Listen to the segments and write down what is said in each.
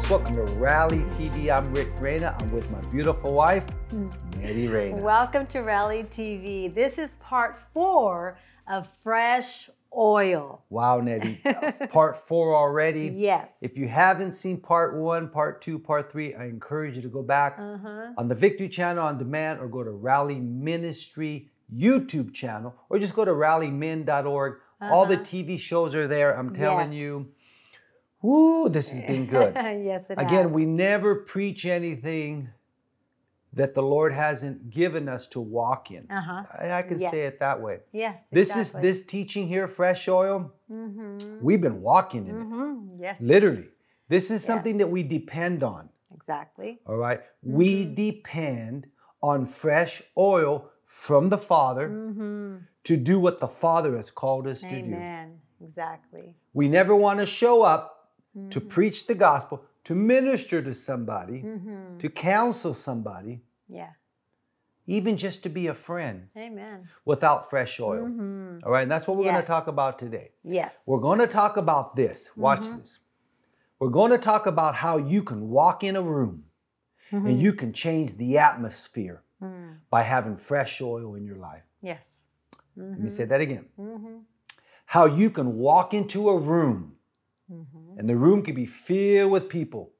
Folks, welcome to Rally TV. I'm Rick Reyna. I'm with my beautiful wife, Nettie Reyna. Welcome to Rally TV. This is part four of Fresh Oil. Wow, Nettie. part four already. Yes. If you haven't seen part one, part two, part three, I encourage you to go back Uh-huh. on the Victory Channel on demand or go to Rally Ministry YouTube channel or just go to rallymin.org. All the Uh-huh. TV shows are there. I'm telling Yes. you. Woo, this has been good. yes, it Again, has. we never preach anything that the Lord hasn't given us to walk in. Uh-huh. I, I can Yes. say it that way. Yes. This exactly. is this teaching here, fresh oil. Mm-hmm. We've been walking in it, Mm-hmm. Yes. literally. This is something that we depend on. Exactly. All right? We Mhm. depend on fresh oil from the Father Mm-hmm. to do what the Father has called us to do. Amen. Exactly. We never want to show up to preach the gospel, to minister to somebody, Mhm. to counsel somebody, Yeah. even just to be a friend Amen. without fresh oil. Mhm. All right, and that's what we're going to talk about today. Yes. We're going to talk about this. Watch Mhm. this. We're going to talk about how you can walk in a room and you can change the atmosphere Mm. by having fresh oil in your life. Yes. Let me say that again. Mm-hmm. How you can walk into a room Mm-hmm. and the room can be filled with people.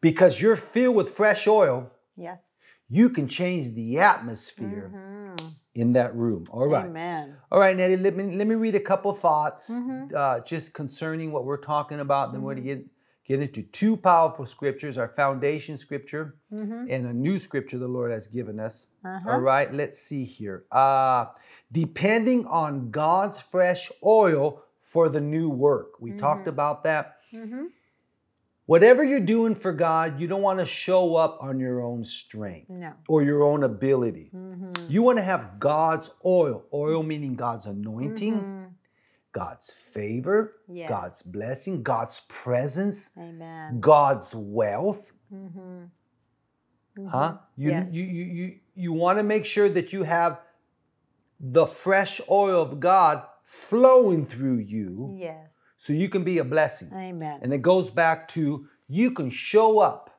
Because you're filled with fresh oil, Yes. you can change the atmosphere Mhm. in that room. All right. Amen. All right, Nettie, let me, let me read a couple thoughts Mhm. uh, just concerning what we're talking about. Then we're going to get, get into two powerful scriptures our foundation scripture Mm-hmm. and a new scripture the Lord has given us. Uh-huh. All right, let's see here. Uh, depending on God's fresh oil for the new work. We talked Mhm. about that. Mm-hmm. Whatever you're doing for God, you don't want to show up on your own strength No. or your own ability. Mm-hmm. You want to have God's oil, oil meaning God's anointing, Mhm. God's favor, Yes. God's blessing, God's presence, Amen. God's wealth. Mm-hmm. Huh? You, yes. you, you, you, you want to make sure that you have the fresh oil of God flowing through you Yes. so you can be a blessing. Amen. And it goes back to you can show up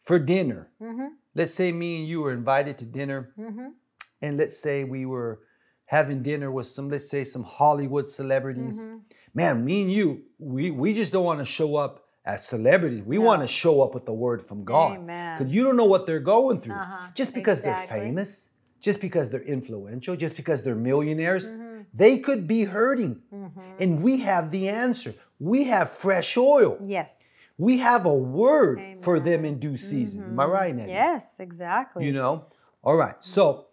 for dinner. Mm-hmm. Let's say me and you were invited to dinner, Mm-hmm. and let's say we were having dinner with some, let's say, some Hollywood celebrities. Mm-hmm. Man, me and you, we, we just don't want to show up as celebrities. We No. want to show up with the word from God. Amen. Because you don't know what they're going through. Uh-huh. Just because Exactly. they're famous, just because they're influential, just because they're millionaires, Mm-hmm. They could be hurting. Mm-hmm. And we have the answer. We have fresh oil. Yes. We have a word for them in due season. Am I right, Nettie? Yes, exactly. You know? All right. So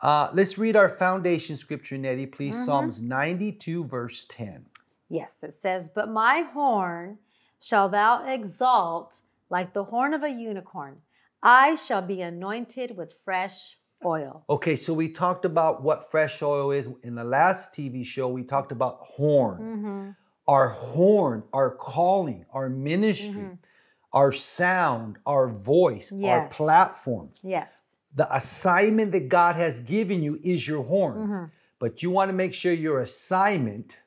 uh, let's read our foundation scripture, Nettie, please. Mhm. Psalms 92, verse 10. Yes, it says, But my horn shall thou exalt like the horn of a unicorn. I shall be anointed with fresh oil. Okay, so we talked about what fresh oil is. In the last TV show, we talked about horn. Mm-hmm. Our horn, our calling, our ministry, Mhm. our sound, our voice, our platform. Yes. The assignment that God has given you is your horn. Mhm. But you want to make sure your assignment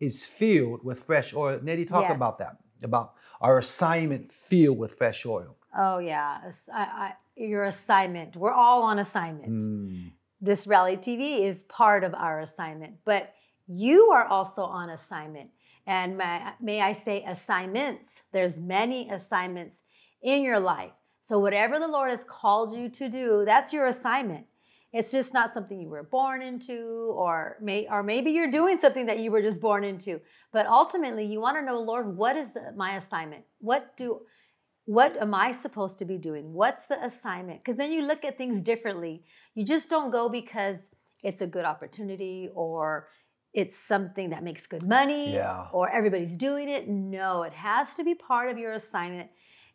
is filled with fresh oil. Nettie, talk Yes. about that, about our assignment filled with fresh oil. Oh, yeah. I, I, your assignment. We're all on assignment. Mm. This Rally TV is part of our assignment, but you are also on assignment. And may, may I say assignments? There's many assignments in your life. So whatever the Lord has called you to do, that's your assignment. It's just not something you were born into, or may, or maybe you're doing something that you were just born into. But ultimately, you want to know, Lord, what is the, my assignment? What do what am I supposed to be doing? What's the assignment? Because then you look at things differently. You just don't go because it's a good opportunity or it's something that makes good money Yeah. or everybody's doing it. No, it has to be part of your assignment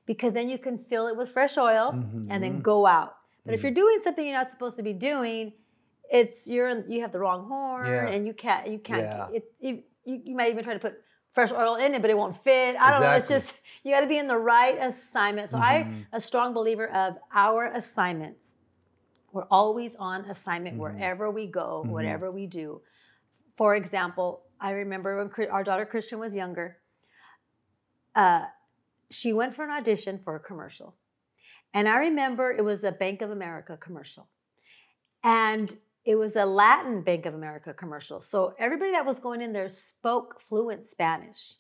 because then you can fill it with fresh oil and then Mhm. go out. But if Mhm. you're doing something you're not supposed to be doing, it's you're you have the wrong horn Yeah. and you can't you can't Yeah. it, you you might even try to put fresh oil in it, but it won't fit. I don't know. It's just you got to be in the right assignment. So Mhm. I a strong believer of our assignments. We're always on assignment Mhm. wherever we go, Mhm. whatever we do. For example, I remember when our daughter Christian was younger. Uh, she went for an audition for a commercial. And I remember it was a Bank of America commercial. And it was a Latin Bank of America commercial. So everybody that was going in there spoke fluent Spanish.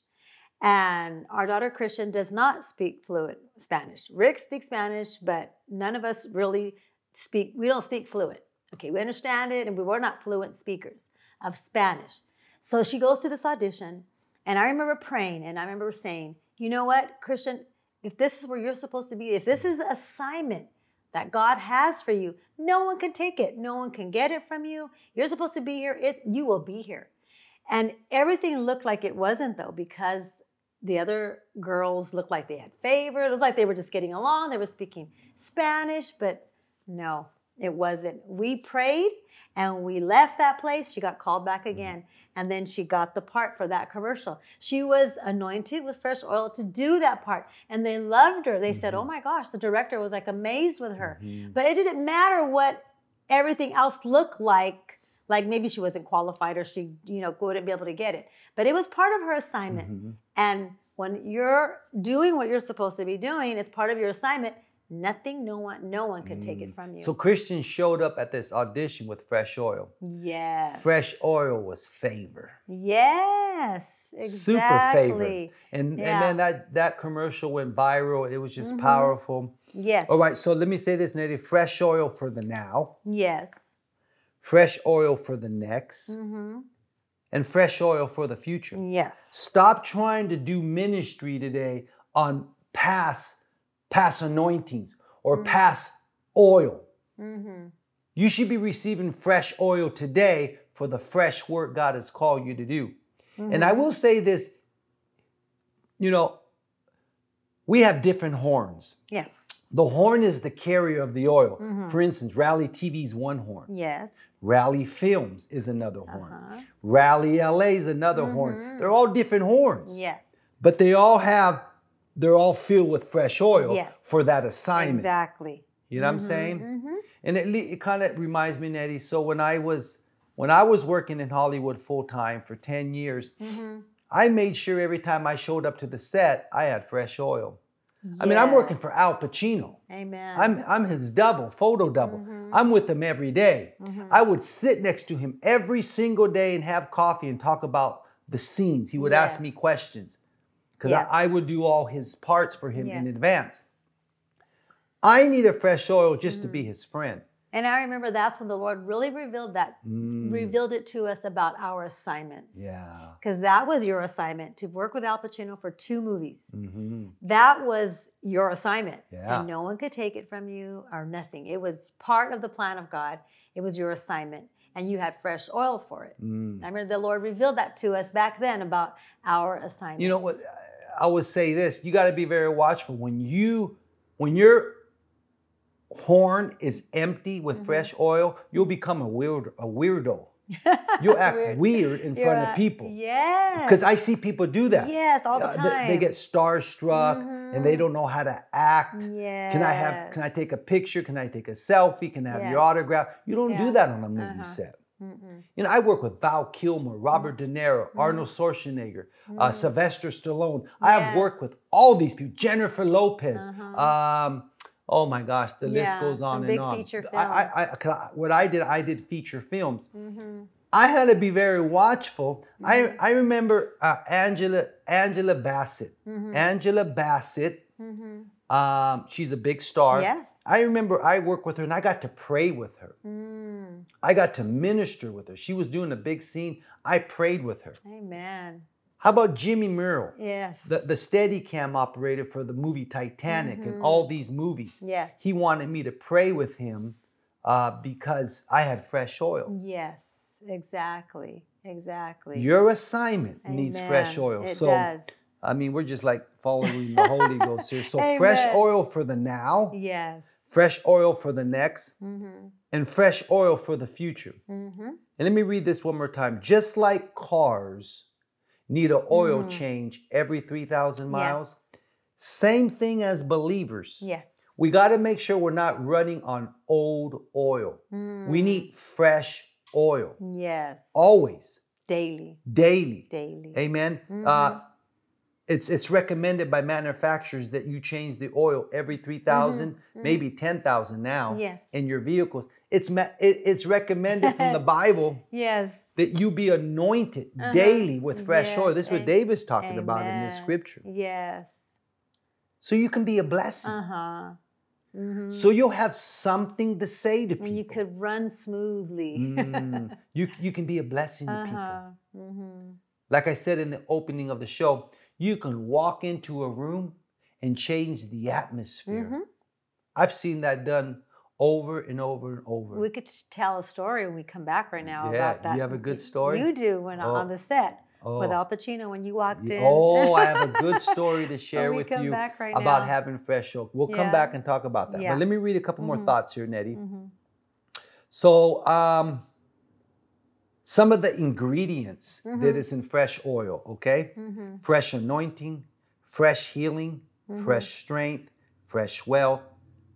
And our daughter Christian does not speak fluent Spanish. Rick speaks Spanish, but none of us really speak, we don't speak fluent. Okay, we understand it, and we were not fluent speakers of Spanish. So she goes to this audition, and I remember praying, and I remember saying, you know what, Christian, if this is where you're supposed to be, if this is assignment that God has for you, no one can take it. No one can get it from you. You're supposed to be here. It, you will be here. And everything looked like it wasn't, though, because the other girls looked like they had favor. It looked like they were just getting along. They were speaking Spanish, but no, it wasn't. We prayed and we left that place. She got called back again. And then she got the part for that commercial. She was anointed with fresh oil to do that part. And they loved her. They said, Oh my gosh, the director was like amazed with her. Mhm. But it didn't matter what everything else looked like. Like maybe she wasn't qualified or she, you know, wouldn't be able to get it. But it was part of her assignment. Mhm. And when you're doing what you're supposed to be doing, it's part of your assignment. Nothing, no one, no one can take it from you. So Christian showed up at this audition with fresh oil. yes. Fresh oil was favor. Yes. Exactly. Super favor. And Yeah. and man, that that commercial went viral. It was just Mhm. powerful. Yes. All right, so let me say this, Nettie. Fresh oil for the now, Yes. fresh oil for the next, Mm-hmm and fresh oil for the future. Yes. Stop trying to do ministry today on past past anointings or Mhm. past oil. hmm You should be receiving fresh oil today for the fresh work God has called you to do. And I will say this, you know, we have different horns. Yes. The horn is the carrier of the oil. Mhm. For instance, Rally TV is one horn. Yes. Rally Films is another horn. Uh-huh. Rally LA is another horn. Mhm. They're all different horns. Yes. But they all have, they're all filled with fresh oil Yes. for that assignment. Exactly. You know what I'm Mhm, saying? mhm. And it, le- it kind of reminds me, Nettie. So when I was when I was working in Hollywood full time for 10 years, Mhm. I made sure every time I showed up to the set, I had fresh oil. I mean, I'm working for Al Pacino. Amen. I'm I'm his double, photo double. Mhm. I'm with him every day. Mhm. I would sit next to him every single day and have coffee and talk about the scenes. He would ask me questions because Yes. I, I would do all his parts for him in advance. I need a fresh oil just to be Mm. his friend. And I remember that's when the Lord really revealed that, Mm, revealed it to us about our assignments. yeah. Because that was your assignment to work with Al Pacino for two movies. hmm That was your assignment. Yeah. And no one could take it from you or nothing. It was part of the plan of God. It was your assignment. And you had fresh oil for it. Mm. I remember the Lord revealed that to us back then about our assignment. You know what? I would say this: you got to be very watchful when you, when your horn is empty with Mhm. fresh oil. You'll become a weird, a weirdo. You'll act weird, in You're front right. of people. Yeah. Because I see people do that. Yes, all the Uh, time. they- They get starstruck and they Mhm. don't know how to act. Yes. Can I have? Can I take a picture? Can I take a selfie? Can I have your autograph? You don't Yeah. do that on a movie Uh-huh. set. Mm-mm. You know, I work with Val Kilmer, Robert De Niro, Mhm. Arnold Schwarzenegger, uh, Mm. Sylvester Stallone. I have worked with all these people. Jennifer Lopez. Uh-huh. Um, oh my gosh, the list goes on and on. feature I, I, I, what I did, I did feature films. Mhm. I had to be very watchful. I, I remember uh, Angela Angela Bassett. Mhm. Angela Bassett. Um, she's a big star. Yes. I remember I worked with her and I got to pray with her. Mm. I got to minister with her. She was doing a big scene. I prayed with her. Amen. How about Jimmy Muro, Yes. the, the steady cam operator for the movie Titanic Mhm. and all these movies? yes. He wanted me to pray with him uh, because I had fresh oil. Yes. Exactly. Exactly. Your assignment needs fresh oil. It so, does. I mean, we're just like following the Holy Ghost here. So, fresh oil for the now, Yes. fresh oil for the next, Mm-hmm. and fresh oil for the future. Mm-hmm. And let me read this one more time. Just like cars need an oil Mhm. change every 3,000 Yes. miles, same thing as believers. Yes. We got to make sure we're not running on old oil. We Mm. need fresh oil Yes. always, Daily. daily. Daily. Amen. Mhm. Uh, it's it's recommended by manufacturers that you change the oil every 3,000, maybe 10,000 now Mm-hmm. Yes. in your vehicles. It's it's recommended from the Bible Yes. that you be anointed Uh-huh. daily with fresh Yes, oil. This is what David's talking about in this scripture. Yes. So you can be a blessing. Uh huh. hmm So you'll have something to say to people. and you could run smoothly. Mm, you, you can be a blessing to uh people. huh. Like I said in the opening of the show, you can walk into a room and change the atmosphere. Mhm. I've seen that done over and over and over. We could tell a story when we come back right now Yeah, about that. you have a good story? You do when Oh. on the set with Oh. Al Pacino when you walked in. Oh, I have a good story to share with you right about now. having fresh oak. We'll come back and talk about that. Yeah. But let me read a couple more Mhm. thoughts here, Nettie. Mhm. So, um, some of the ingredients that Mhm. is in fresh oil, okay? Mhm. Fresh anointing, fresh healing, Mhm. fresh strength, fresh wealth,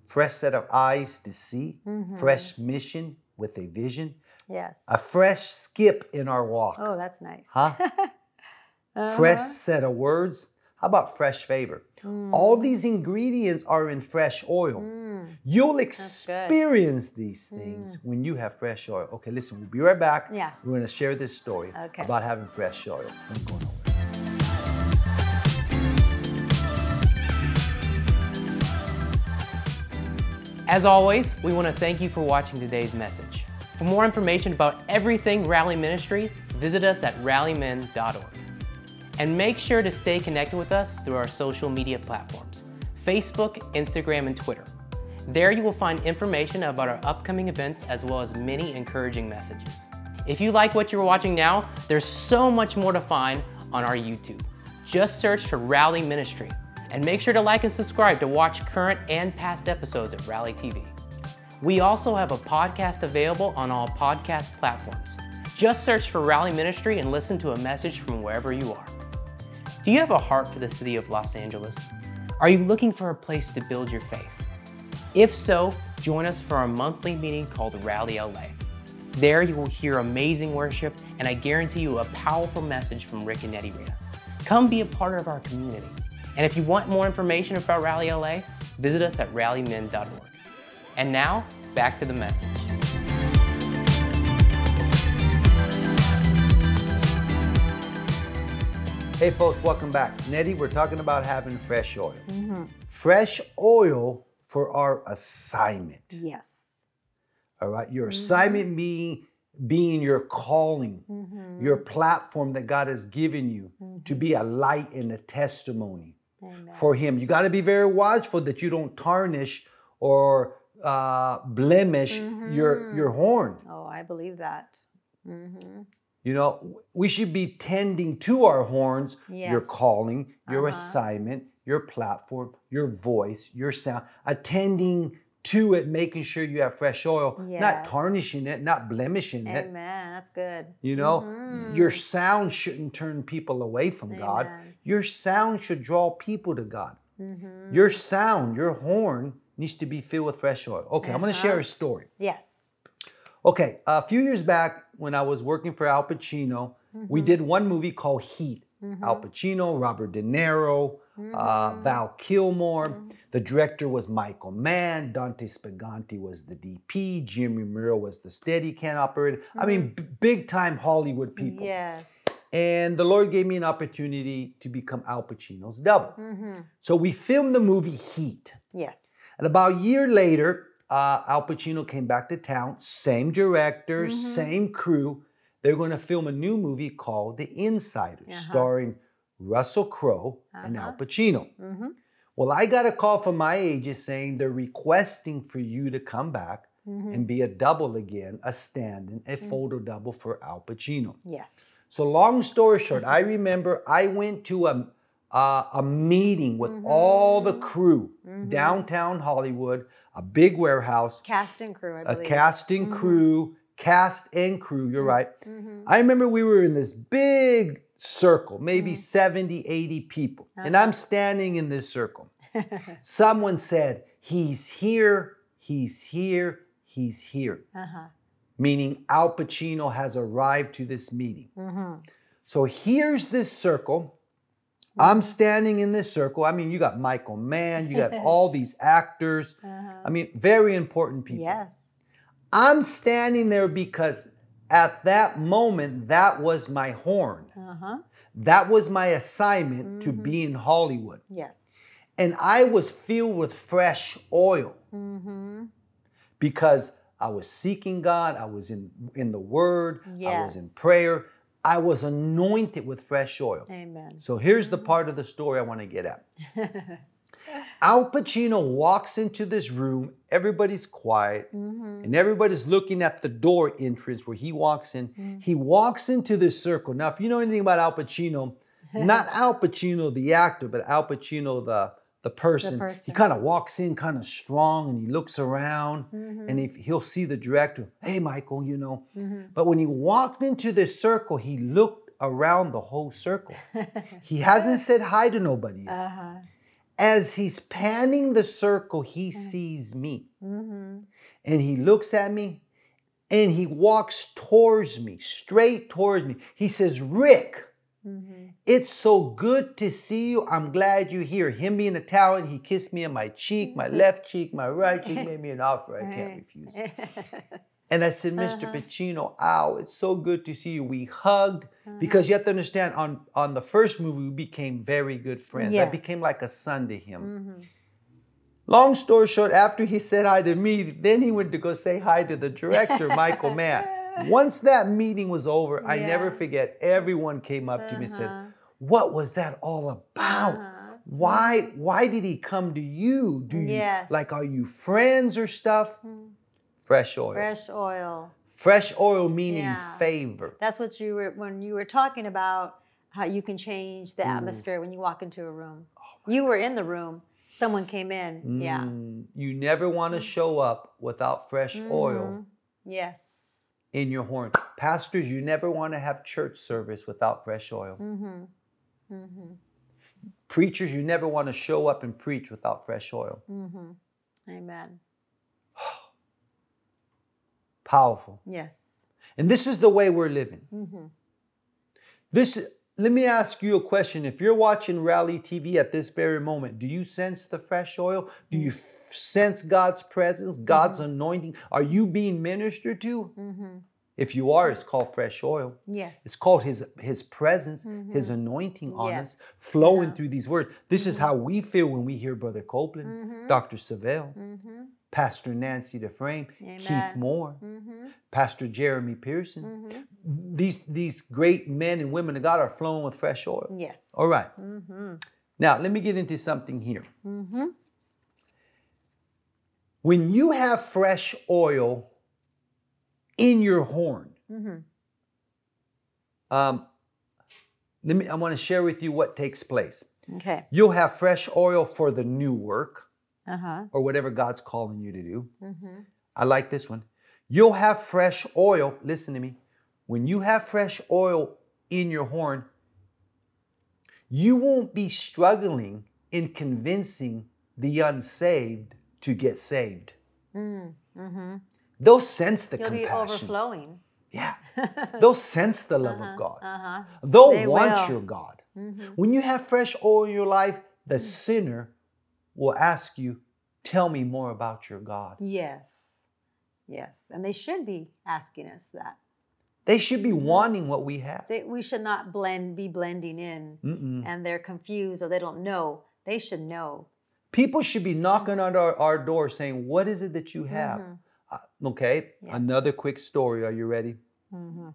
fresh set of eyes to see, Mhm. fresh mission with a vision, Yes. a fresh skip in our walk, oh, that's nice. huh? Uh-huh. Fresh set of words. How about fresh favor? All these ingredients are in fresh oil. Mm. Mm. You'll experience these things mm. when you have fresh oil. Okay, listen, we'll be right back. Yeah. We're going to share this story Okay. about having fresh oil. Don't go nowhere. As always, we want to thank you for watching today's message. For more information about everything Rally Ministry, visit us at rallymin.org. And make sure to stay connected with us through our social media platforms Facebook, Instagram, and Twitter. There you will find information about our upcoming events as well as many encouraging messages. If you like what you're watching now, there's so much more to find on our YouTube. Just search for Rally Ministry and make sure to like and subscribe to watch current and past episodes of Rally TV. We also have a podcast available on all podcast platforms. Just search for Rally Ministry and listen to a message from wherever you are. Do you have a heart for the city of Los Angeles? Are you looking for a place to build your faith? If so, join us for our monthly meeting called Rally LA. There you will hear amazing worship, and I guarantee you a powerful message from Rick and Nettie Rita. Come be a part of our community. And if you want more information about Rally LA, visit us at rallymin.org. And now, back to the message. Hey, folks, welcome back. Nettie, we're talking about having fresh oil. Mm-hmm. Fresh oil for our assignment. Yes. All right, your assignment being being your calling, your platform that God has given you to be a light and a testimony Amen. for Him. You got to be very watchful that you don't tarnish or uh, blemish your your horn. Oh, I believe that. hmm You know, we should be tending to our horns, your calling, your Uh-huh. assignment, your platform, your voice, your sound, attending to it, making sure you have fresh oil, not tarnishing it, not blemishing it. Amen. That's good. You know, Mhm. your sound shouldn't turn people away from God. Your sound should draw people to God. Mhm. Your sound, your horn needs to be filled with fresh oil. Okay, I'm going to share Uh-huh. a story. Yes. Okay, a few years back when I was working for Al Pacino, we did one movie called Heat. Al Pacino, Robert De Niro, uh, Val Kilmer. The director was Michael Mann. Dante Spinotti was the DP. Jimmy Muro was the Steadicam operator. I mean, b- big time Hollywood people. Yes. And the Lord gave me an opportunity to become Al Pacino's double. hmm So we filmed the movie Heat. Yes. And about a year later, uh, Al Pacino came back to town, same director, same crew. They're going to film a new movie called The Insiders, Uh-huh. starring Russell Crowe and Al Uh-huh. Pacino. hmm Well, I got a call from my agent saying they're requesting for you to come back hmm and be a double again, a stand-in, a photo double for Al Pacino. Yes. So long story short, I remember I went to a uh, a meeting with all the crew downtown Hollywood, a big warehouse, Cast and crew, I believe. A casting crew, cast and crew. You're right. hmm I remember we were in this big circle, maybe 70, 80 people, and I'm standing in this circle. Someone said, "He's here. He's here. He's here." Uh-huh. Meaning Al Pacino has arrived to this meeting. hmm So here's this circle, I'm standing in this circle. I mean, you got Michael Mann, you got all these actors. Uh-huh. I mean, very important people. Yes. I'm standing there because at that moment, that was my horn. Uh-huh. That was my assignment to Mhm. be in Hollywood. Yes. And I was filled with fresh oil Mm-hmm. because I was seeking God, I was in, in the Word, I was in prayer, I was anointed with fresh oil. Amen. So here's the part of the story I want to get at. Al Pacino walks into this room, everybody's quiet, mm-hmm. and everybody's looking at the door entrance where he walks in. Mm. He walks into this circle. Now, if you know anything about Al Pacino, not Al Pacino the actor, but Al Pacino the the person, he person. kind of walks in kind of strong and he looks around Mm-hmm. and if he'll see the director, hey Michael, you know. Mm-hmm. But when he walked into this circle, he looked around the whole circle. He hasn't said hi to nobody yet. uh-huh. As he's panning the circle, he sees me Mm-hmm. and he looks at me and he walks towards me, straight towards me. He says, Rick, Mm-hmm. it's so good to see you. I'm glad you're here. Him being Italian, he kissed me on my cheek, my left cheek, my right cheek, made me an offer I can't refuse. And I said, mister Uh-huh. Pacino, ow, it's so good to see you. We hugged because you have to understand on, on the first movie, we became very good friends. I became like a son to him. mm-hmm. Long story short, after he said hi to me, then he went to go say hi to the director, Michael Mann. Once that meeting was over, I never forget, everyone came up to me and said, Uh-huh. What was that all about? Uh-huh. Why why did he come to you? Do you Yes. like are you friends or stuff? Mhm. Fresh oil. Fresh oil. Fresh oil meaning Yeah. favor. That's what you were when you were talking about how you can change the Ooh. atmosphere when you walk into a room. you were in the room. Someone came in. Yeah. Mm, You never want to show up without fresh oil Mhm. Yes. in your horn. Pastors, you never want to have church service without fresh oil. Mm-hmm. Mm-hmm. Preachers, you never want to show up and preach without fresh oil. Mm-hmm. Amen. Powerful. Yes. And this is the way we're living. Mm-hmm. This let me ask you a question. If you're watching Rally TV at this very moment, do you sense the fresh oil? Do you f- sense God's presence, God's anointing? Are you being ministered to? Mm-hmm. If you are, it's called fresh oil. Yes. It's called his his presence, his anointing on us, flowing Yeah. through these words. This is how we feel when we hear Brother Copeland, Mhm. Dr. Savelle, Mm-hmm. Pastor Nancy Dufresne, Keith Moore, Mm-hmm. Pastor Jeremy Pearson. Mm-hmm. These these great men and women of God are flowing with fresh oil. Yes. All right. Mm-hmm. Now, let me get into something here. Mm-hmm. When you have fresh oil in your horn, Mm-hmm. um, let me, I want to share with you what takes place. Okay. You'll have fresh oil for the new work Uh-huh. or whatever God's calling you to do. Mm-hmm. I like this one. You'll have fresh oil. Listen to me. When you have fresh oil in your horn, you won't be struggling in convincing the unsaved to get saved. Mm-hmm. They'll sense the You'll be compassion. overflowing. Yeah. They'll sense the love of God. Uh-huh. They'll They want will. your God. Mm-hmm. When you have fresh oil in your life, the sinner will ask you, Tell me more about your God. Yes. Yes. And they should be asking us that. They should be wanting what we have. They, we should not blend, be blending in, Mm-mm. and they're confused or they don't know. They should know. People should be knocking on our, our door saying, What is it that you have? Mhm. Uh, okay, Yes. another quick story. Are you ready? Mhm.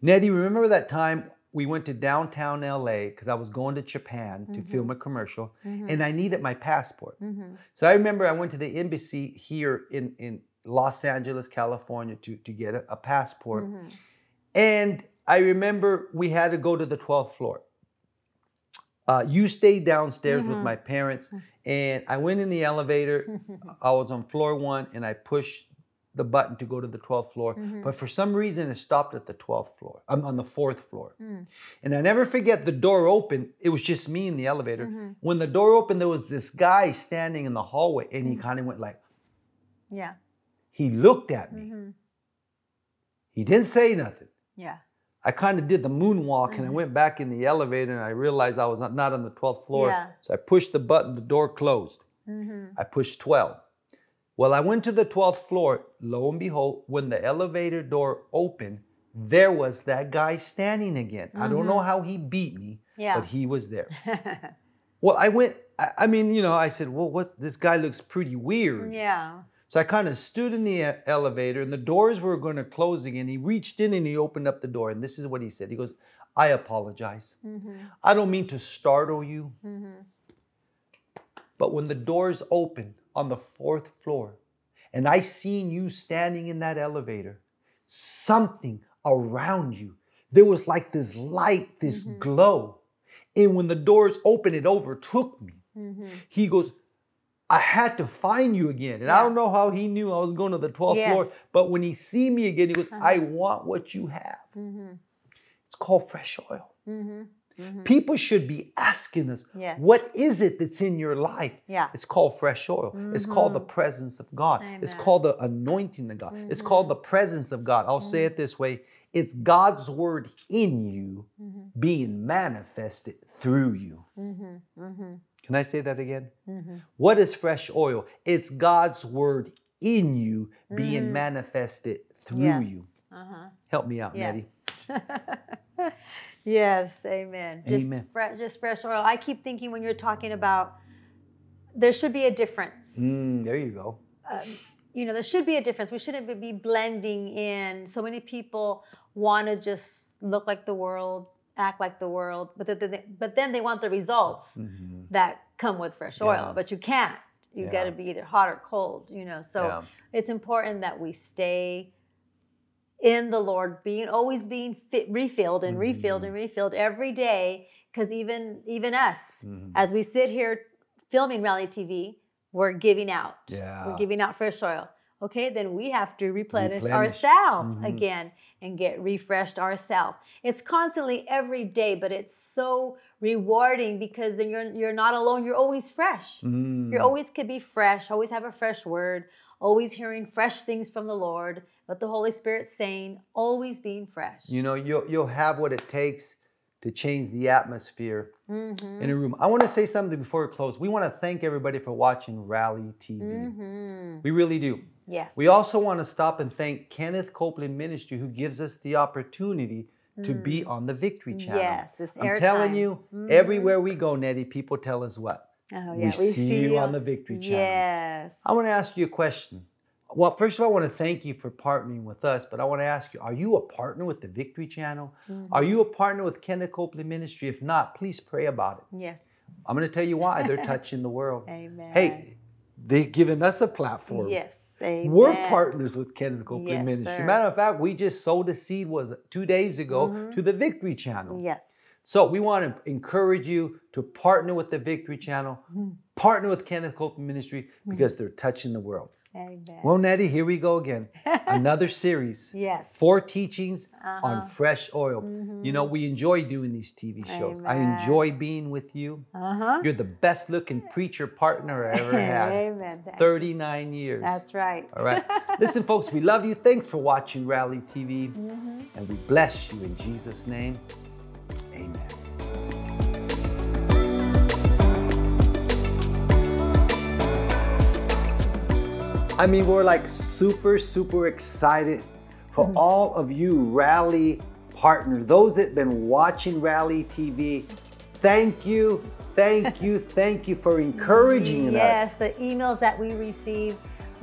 Nettie, remember that time we went to downtown LA because I was going to Japan to film a commercial Mhm. and I needed my passport. Mhm. So I remember I went to the embassy here in, in Los Angeles, California to, to get a, a passport. Mhm. And I remember we had to go to the 12th floor. Uh, you stayed downstairs with Mhm. my parents, and I went in the elevator. I was on floor one, and I pushed the button to go to the 12th floor. Mhm. But for some reason, it stopped at the 12th floor. I'm on the fourth floor. Mm. And I never forget the door opened. It was just me in the elevator. Mhm. When the door opened, there was this guy standing in the hallway, and he Mm. kind of went like, Yeah. he looked at me. Mhm. He didn't say nothing. Yeah. I kind of did the moonwalk and I went back in the elevator and I realized I was not, not on the 12th floor. Yeah. So I pushed the button, the door closed. I pushed 12. Well, I went to the 12th floor. Lo and behold, when the elevator door opened, there was that guy standing again. I don't know mm-hmm. how he beat me, Yeah. but he was there. well, I went, I, I mean, you know, I said, well, what? This guy looks pretty weird. yeah. So I kind of stood in the e- elevator and the doors were going to close again. He reached in and he opened up the door. And this is what he said He goes, I apologize. Mm-hmm. I don't mean to startle you, mm-hmm. but when the doors opened on the fourth floor and I seen you standing in that elevator, something around you, there was like this light, this Mm-hmm. glow. And when the doors opened, it overtook me. Mm-hmm. He goes, I had to find you again. And I don't know how he knew I was going to the 12th floor, but when he see me again, he goes, Uh-huh. I want what you have. Mm-hmm. It's called fresh oil. Mm-hmm. People should be asking us, Yes. what is it that's in your life? Yeah. It's called fresh oil. It's called the presence of God. It's Mm-hmm. Amen. Mm-hmm. called the anointing of God. It's called the presence of God. I'll say it this way it's God's word in you Mm-hmm. being manifested through you. Mm-hmm. Can I say that again? What is fresh oil? It's God's word in you being manifested through Mm. Yes. you. Uh-huh. Help me out, Yes. Nettie. yes, amen. Just Amen. Fre- just fresh oil. I keep thinking when you're talking about there should be a difference. Mm, there you go. You know, there should be a difference. We shouldn't be blending in. So many people want to just look like the world, act like the world, but then they, but then they want the results that come with fresh oil. Mm-hmm. Yeah. But you can't. You Yeah. got to be either hot or cold. You know, so Yeah. it's important that we stay in the Lord, being always being fit, refilled and refilled Mm-hmm. and refilled every day. Because even even us, Mhm. as we sit here filming Rally TV, we're giving out. Yeah. We're giving out fresh oil. Okay, then we have to replenish, Replenish. ourselves Mhm. again and get refreshed ourselves. It's constantly every day, but it's so rewarding because then you're you're not alone. You're always fresh. Mm. You always could be fresh, always have a fresh word, always hearing fresh things from the Lord, what the Holy Spirit's saying, always being fresh. You know, you'll, you'll have what it takes to change the atmosphere Mhm. in a room. I want to say something before we close. We want to thank everybody for watching Rally TV. Mhm. We really do. Yes. We also want to stop and thank Kenneth Copeland Ministry, who gives us the opportunity to be on the Victory Channel. Mm. Yes, it's I'm telling airtime. you, Mhm. everywhere we go, Nettie, people tell us what? Oh, yeah. we see you on the Victory Channel. Yes. I want to ask you a question. Well, first of all, I want to thank you for partnering with us, but I want to ask you, are you a partner with the Victory Channel? Mm-hmm. Are you a partner with Kenneth Copeland Ministry? If not, please pray about it. Yes. I'm going to tell you why. They're touching the world. Amen. Hey, they've given us a platform. Yes. Amen. We're partners with Kenneth Copeland Yes, Ministry. sir. Matter of fact, we just sowed a seed was two days ago Mhm. to the Victory Channel. Yes. So we want to encourage you to partner with the Victory Channel, Mm-hmm. partner with Kenneth Copeland Ministry because they're touching the world. Amen. Well, Nettie, here we go again. Another series. yes. Four teachings Uh-huh. on fresh oil. You know, we enjoy doing these TV shows. I enjoy being with you. Uh-huh. You're the best looking preacher partner I ever had. Amen. 39 years. That's right. All right. Listen, folks, we love you. Thanks for watching Rally TV. Mm-hmm. And we bless you in Jesus' name. Amen. I mean, we're like super, super excited for mm-hmm. all of you Rally partners, those that have been watching Rally TV. Thank you, thank you, thank you for encouraging yes, us. Yes, the emails that we receive,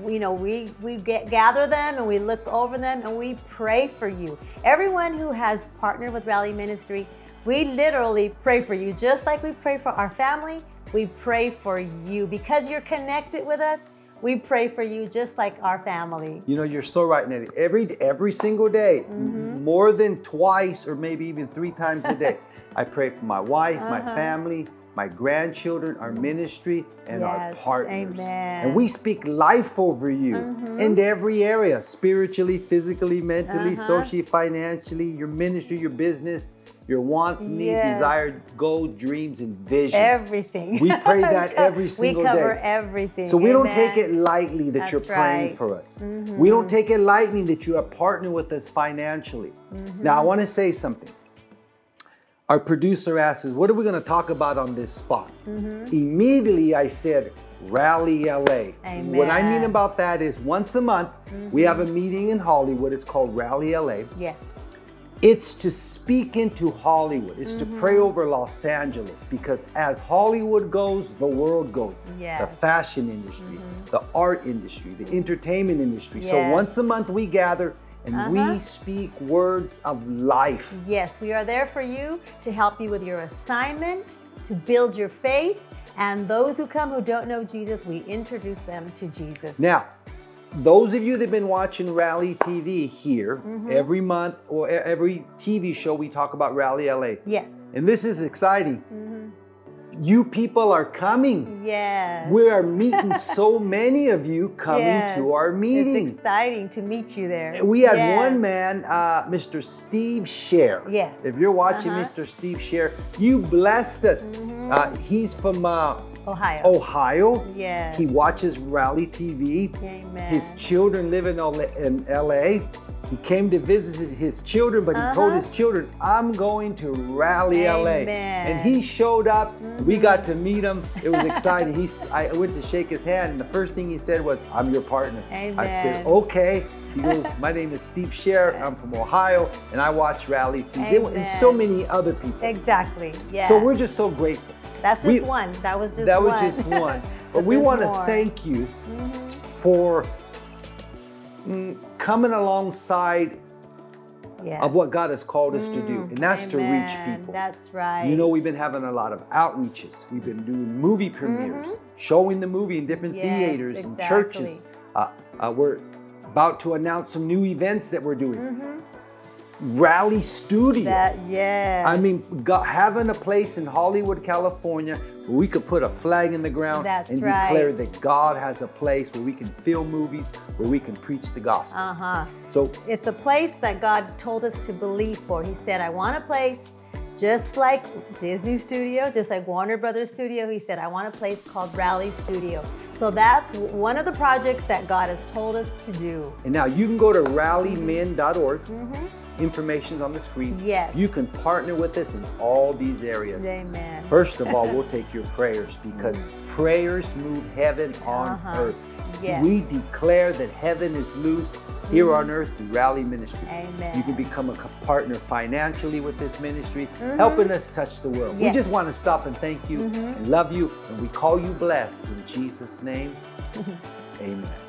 you know, we we get gather them and we look over them and we pray for you. Everyone who has partnered with Rally Ministry, we literally pray for you, just like we pray for our family. We pray for you because you're connected with us. We pray for you just like our family. You know, you're so right, Nettie. Every every single day, Mm-hmm. more than twice or maybe even three times a day, I pray for my wife, my Uh-huh. family, my grandchildren, our ministry, and our partners. amen. Mm-hmm. And we speak life over you in every area spiritually, physically, mentally, Uh-huh. socially, financially, your ministry, your business. Your wants, needs, Yes. desire, goal, dreams, and vision. Everything. We pray that every single day. We cover day. everything. So we don't take it lightly that you're praying right. Mm-hmm. for us. We don't take it lightly that you are partnering with us financially. Mm-hmm. Now I want to say something. Our producer asked us, what are we going to talk about on this spot? Mm-hmm. Immediately I said, Rally LA. Amen. What I mean Mm-hmm. about that is once a month, we have a meeting in Hollywood. It's called Rally LA. Yes. It's to speak into Hollywood. It's to Mm-hmm. pray over Los Angeles because as Hollywood goes, the world goes. The Yes. Mm-hmm. fashion industry, the art industry, the entertainment industry. So once a month we gather and Uh-huh. we speak words of life. Yes, we are there for you to help you with your assignment, to build your faith. And those who come who don't know Jesus, we introduce them to Jesus. Now, those of you that have been watching Rally TV here, Mm-hmm. every month or every TV show we talk about Rally LA. Yes. And this is exciting. Mm-hmm. You people are coming. Yes. We are meeting so many of you coming Yes. to our meeting. It's exciting to meet you there. We had Yes. one man, uh, Mr. Steve Share. Yes. If you're watching Uh-huh. Mm-hmm. Mr. Steve Share, you blessed us. Uh, he's from uh, Ohio. Ohio. Yes. He watches Rally TV. Amen. His children live in LA. In LA. He came to visit his- children, but he told Uh-huh. his children, I'm going to Rally LA. Amen. Mm-hmm. And he showed up. We got to meet him. It was exciting. He's, I went to shake his hand, and the first thing he said was, I'm your partner. Amen. I said, okay. He goes, My name is Steve Scher. I'm from Ohio, and I watch Rally TV. And so many other people. Exactly. Yeah. So we're just so grateful. That's just we- one. That was just that one. was just one. But, But we want to thank you for mm, coming alongside Yes. of what God has called us to do, and that's to reach people. That's right. You know, we've been having a lot of outreaches. We've been doing movie premieres, showing the movie in different Mm-hmm. Yes, theaters and churches. Uh, uh, we're about to announce some new events that we're doing. Mm-hmm. Rally Studio. that. Yes. I mean, go- having a place in Hollywood, California, where we could put a flag in the ground That's and declare that God has a place where we can film movies, where we can preach the gospel. Uh huh. so It's a place that God told us to believe for. He said, I want a place just like Disney Studio, just like Warner Brothers Studio. He said, I want a place called Rally Studio. So that's one of the projects that God has told us to do. And now you can go to rallymin.org. Information's on the screen. Mm-hmm. Yes. You can partner with us in all these areas. Amen. First of all, we'll take your prayers because prayers move heaven on Uh-huh. earth. Yes. We declare that heaven is loose here on earth through Rally Ministry. Amen. You can become a partner financially with this ministry, helping us touch the world. We Mm-hmm. Yes. Mm-hmm. just want to stop and thank you and love you, and we call you blessed in Jesus' name. Amen.